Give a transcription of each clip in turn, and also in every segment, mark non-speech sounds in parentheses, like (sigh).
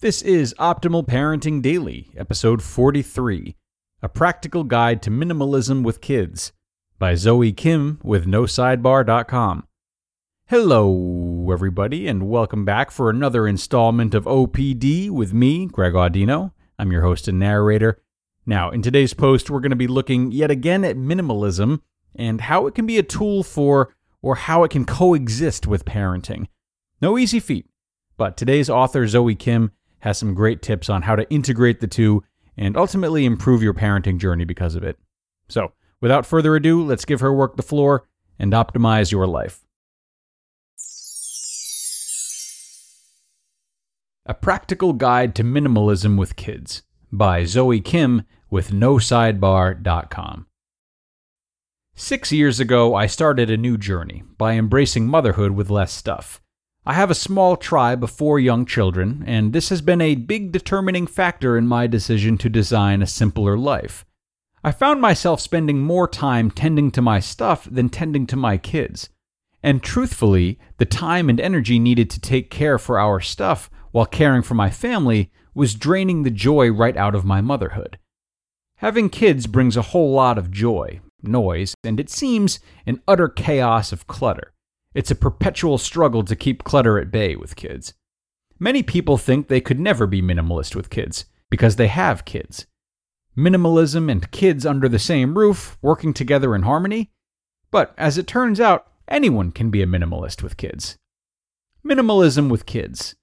This is Optimal Parenting Daily, episode 43 A Practical Guide to Minimalism with Kids by Zoe Kim with NoSidebar.com. Hello, everybody, and welcome back for another installment of OPD with me, Greg Audino. I'm your host and narrator. Now, in today's post, we're going to be looking yet again at minimalism and how it can be a tool for or how it can coexist with parenting. No easy feat, but today's author, Zoe Kim, has some great tips on how to integrate the two and ultimately improve your parenting journey because of it. So, without further ado, let's give her work the floor and optimize your life. A Practical Guide to Minimalism with Kids by Zoe Kim with NoSidebar.com. Six years ago, I started a new journey by embracing motherhood with less stuff. I have a small tribe of four young children, and this has been a big determining factor in my decision to design a simpler life. I found myself spending more time tending to my stuff than tending to my kids. And truthfully, the time and energy needed to take care for our stuff while caring for my family was draining the joy right out of my motherhood. Having kids brings a whole lot of joy, noise, and it seems an utter chaos of clutter. It's a perpetual struggle to keep clutter at bay with kids. Many people think they could never be minimalist with kids because they have kids. Minimalism and kids under the same roof, working together in harmony? But as it turns out, anyone can be a minimalist with kids. Minimalism with kids.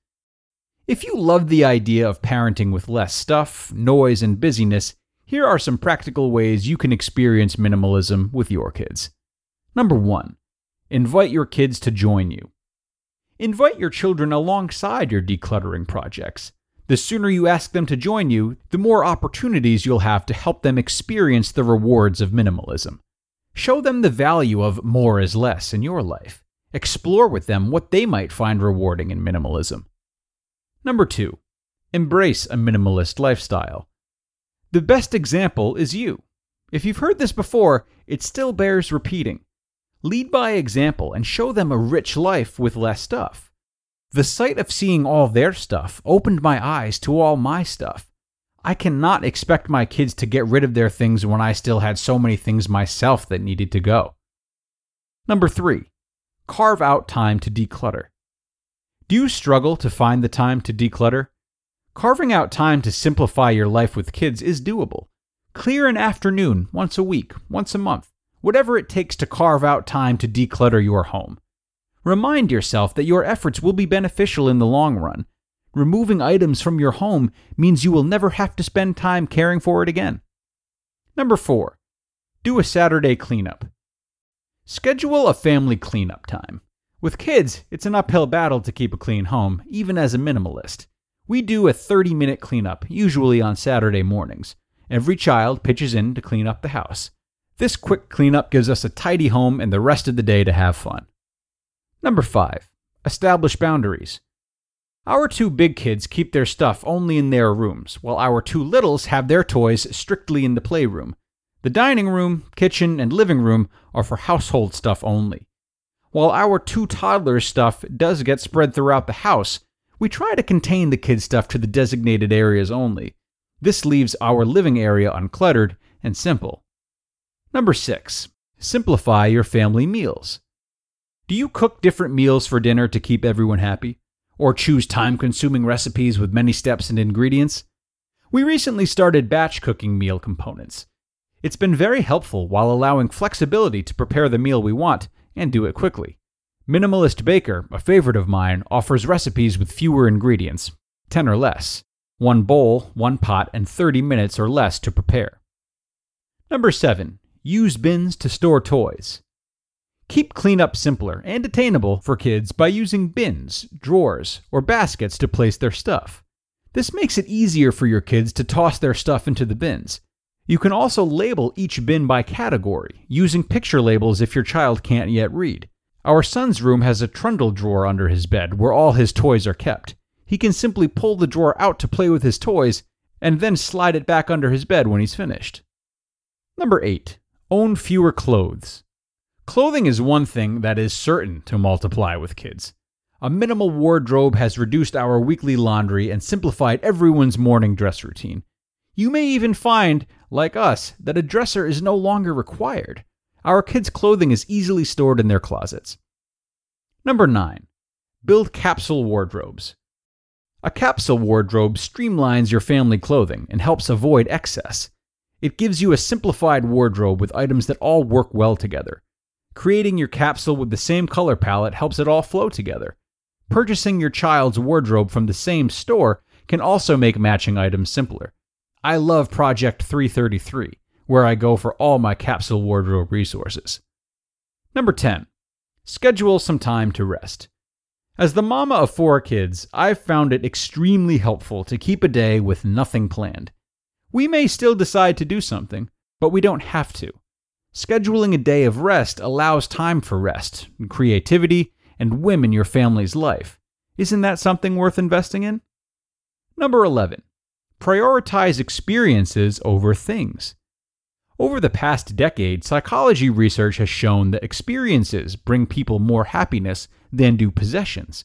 If you love the idea of parenting with less stuff, noise, and busyness, here are some practical ways you can experience minimalism with your kids. Number one, Invite your kids to join you. Invite your children alongside your decluttering projects. The sooner you ask them to join you, the more opportunities you'll have to help them experience the rewards of minimalism. Show them the value of more is less in your life. Explore with them what they might find rewarding in minimalism. Number two, embrace a minimalist lifestyle. The best example is you. If you've heard this before, it still bears repeating. Lead by example and show them a rich life with less stuff. The sight of seeing all their stuff opened my eyes to all my stuff. I cannot expect my kids to get rid of their things when I still had so many things myself that needed to go. Number three, carve out time to declutter. Do you struggle to find the time to declutter? Carving out time to simplify your life with kids is doable. Clear an afternoon once a week, once a month whatever it takes to carve out time to declutter your home. Remind yourself that your efforts will be beneficial in the long run. Removing items from your home means you will never have to spend time caring for it again. Number 4. Do a Saturday cleanup. Schedule a family cleanup time. With kids, it's an uphill battle to keep a clean home, even as a minimalist. We do a 30 minute cleanup, usually on Saturday mornings. Every child pitches in to clean up the house. This quick cleanup gives us a tidy home and the rest of the day to have fun. Number 5. Establish boundaries. Our two big kids keep their stuff only in their rooms, while our two littles have their toys strictly in the playroom. The dining room, kitchen, and living room are for household stuff only. While our two toddlers' stuff does get spread throughout the house, we try to contain the kids' stuff to the designated areas only. This leaves our living area uncluttered and simple. Number six, simplify your family meals. Do you cook different meals for dinner to keep everyone happy? Or choose time consuming recipes with many steps and ingredients? We recently started batch cooking meal components. It's been very helpful while allowing flexibility to prepare the meal we want and do it quickly. Minimalist Baker, a favorite of mine, offers recipes with fewer ingredients, 10 or less. One bowl, one pot, and 30 minutes or less to prepare. Number 7. Use bins to store toys. Keep cleanup simpler and attainable for kids by using bins, drawers, or baskets to place their stuff. This makes it easier for your kids to toss their stuff into the bins. You can also label each bin by category, using picture labels if your child can't yet read. Our son's room has a trundle drawer under his bed where all his toys are kept. He can simply pull the drawer out to play with his toys and then slide it back under his bed when he's finished. Number 8. Own fewer clothes. Clothing is one thing that is certain to multiply with kids. A minimal wardrobe has reduced our weekly laundry and simplified everyone's morning dress routine. You may even find, like us, that a dresser is no longer required. Our kids' clothing is easily stored in their closets. Number 9. Build capsule wardrobes. A capsule wardrobe streamlines your family clothing and helps avoid excess. It gives you a simplified wardrobe with items that all work well together. Creating your capsule with the same color palette helps it all flow together. Purchasing your child's wardrobe from the same store can also make matching items simpler. I love Project 333 where I go for all my capsule wardrobe resources. Number 10. Schedule some time to rest. As the mama of four kids, I've found it extremely helpful to keep a day with nothing planned. We may still decide to do something, but we don't have to. Scheduling a day of rest allows time for rest, creativity, and whim in your family's life. Isn't that something worth investing in? Number 11. Prioritize experiences over things. Over the past decade, psychology research has shown that experiences bring people more happiness than do possessions.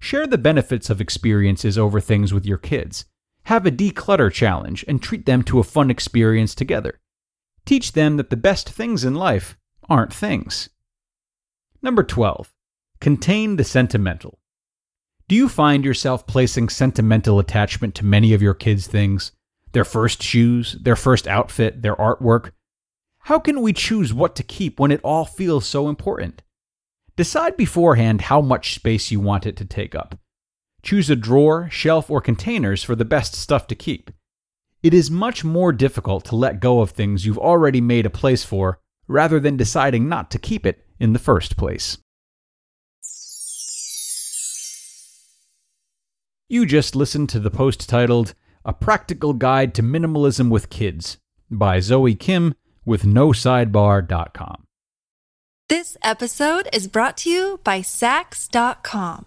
Share the benefits of experiences over things with your kids. Have a declutter challenge and treat them to a fun experience together. Teach them that the best things in life aren't things. Number 12. Contain the sentimental. Do you find yourself placing sentimental attachment to many of your kids' things? their first shoes, their first outfit, their artwork. How can we choose what to keep when it all feels so important? Decide beforehand how much space you want it to take up. Choose a drawer, shelf, or containers for the best stuff to keep. It is much more difficult to let go of things you've already made a place for rather than deciding not to keep it in the first place. You just listened to the post titled a Practical Guide to Minimalism with Kids by Zoe Kim with NoSidebar.com. This episode is brought to you by Saks.com.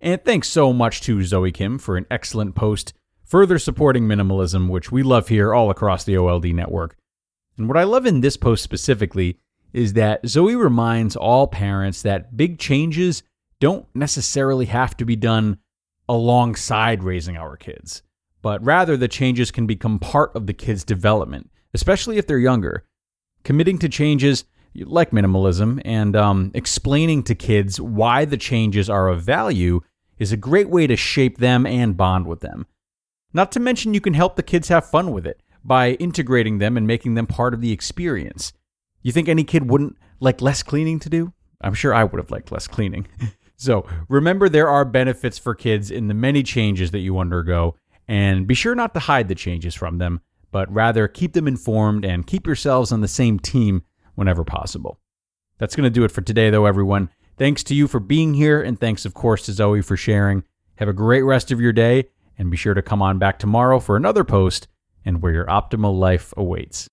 And thanks so much to Zoe Kim for an excellent post, further supporting minimalism, which we love here all across the OLD network. And what I love in this post specifically is that Zoe reminds all parents that big changes don't necessarily have to be done alongside raising our kids but rather the changes can become part of the kid's development, especially if they're younger. Committing to changes like minimalism and um, explaining to kids why the changes are of value is a great way to shape them and bond with them. Not to mention, you can help the kids have fun with it by integrating them and making them part of the experience. You think any kid wouldn't like less cleaning to do? I'm sure I would have liked less cleaning. (laughs) so remember, there are benefits for kids in the many changes that you undergo, and be sure not to hide the changes from them, but rather keep them informed and keep yourselves on the same team whenever possible. That's going to do it for today, though, everyone. Thanks to you for being here, and thanks, of course, to Zoe for sharing. Have a great rest of your day, and be sure to come on back tomorrow for another post and where your optimal life awaits.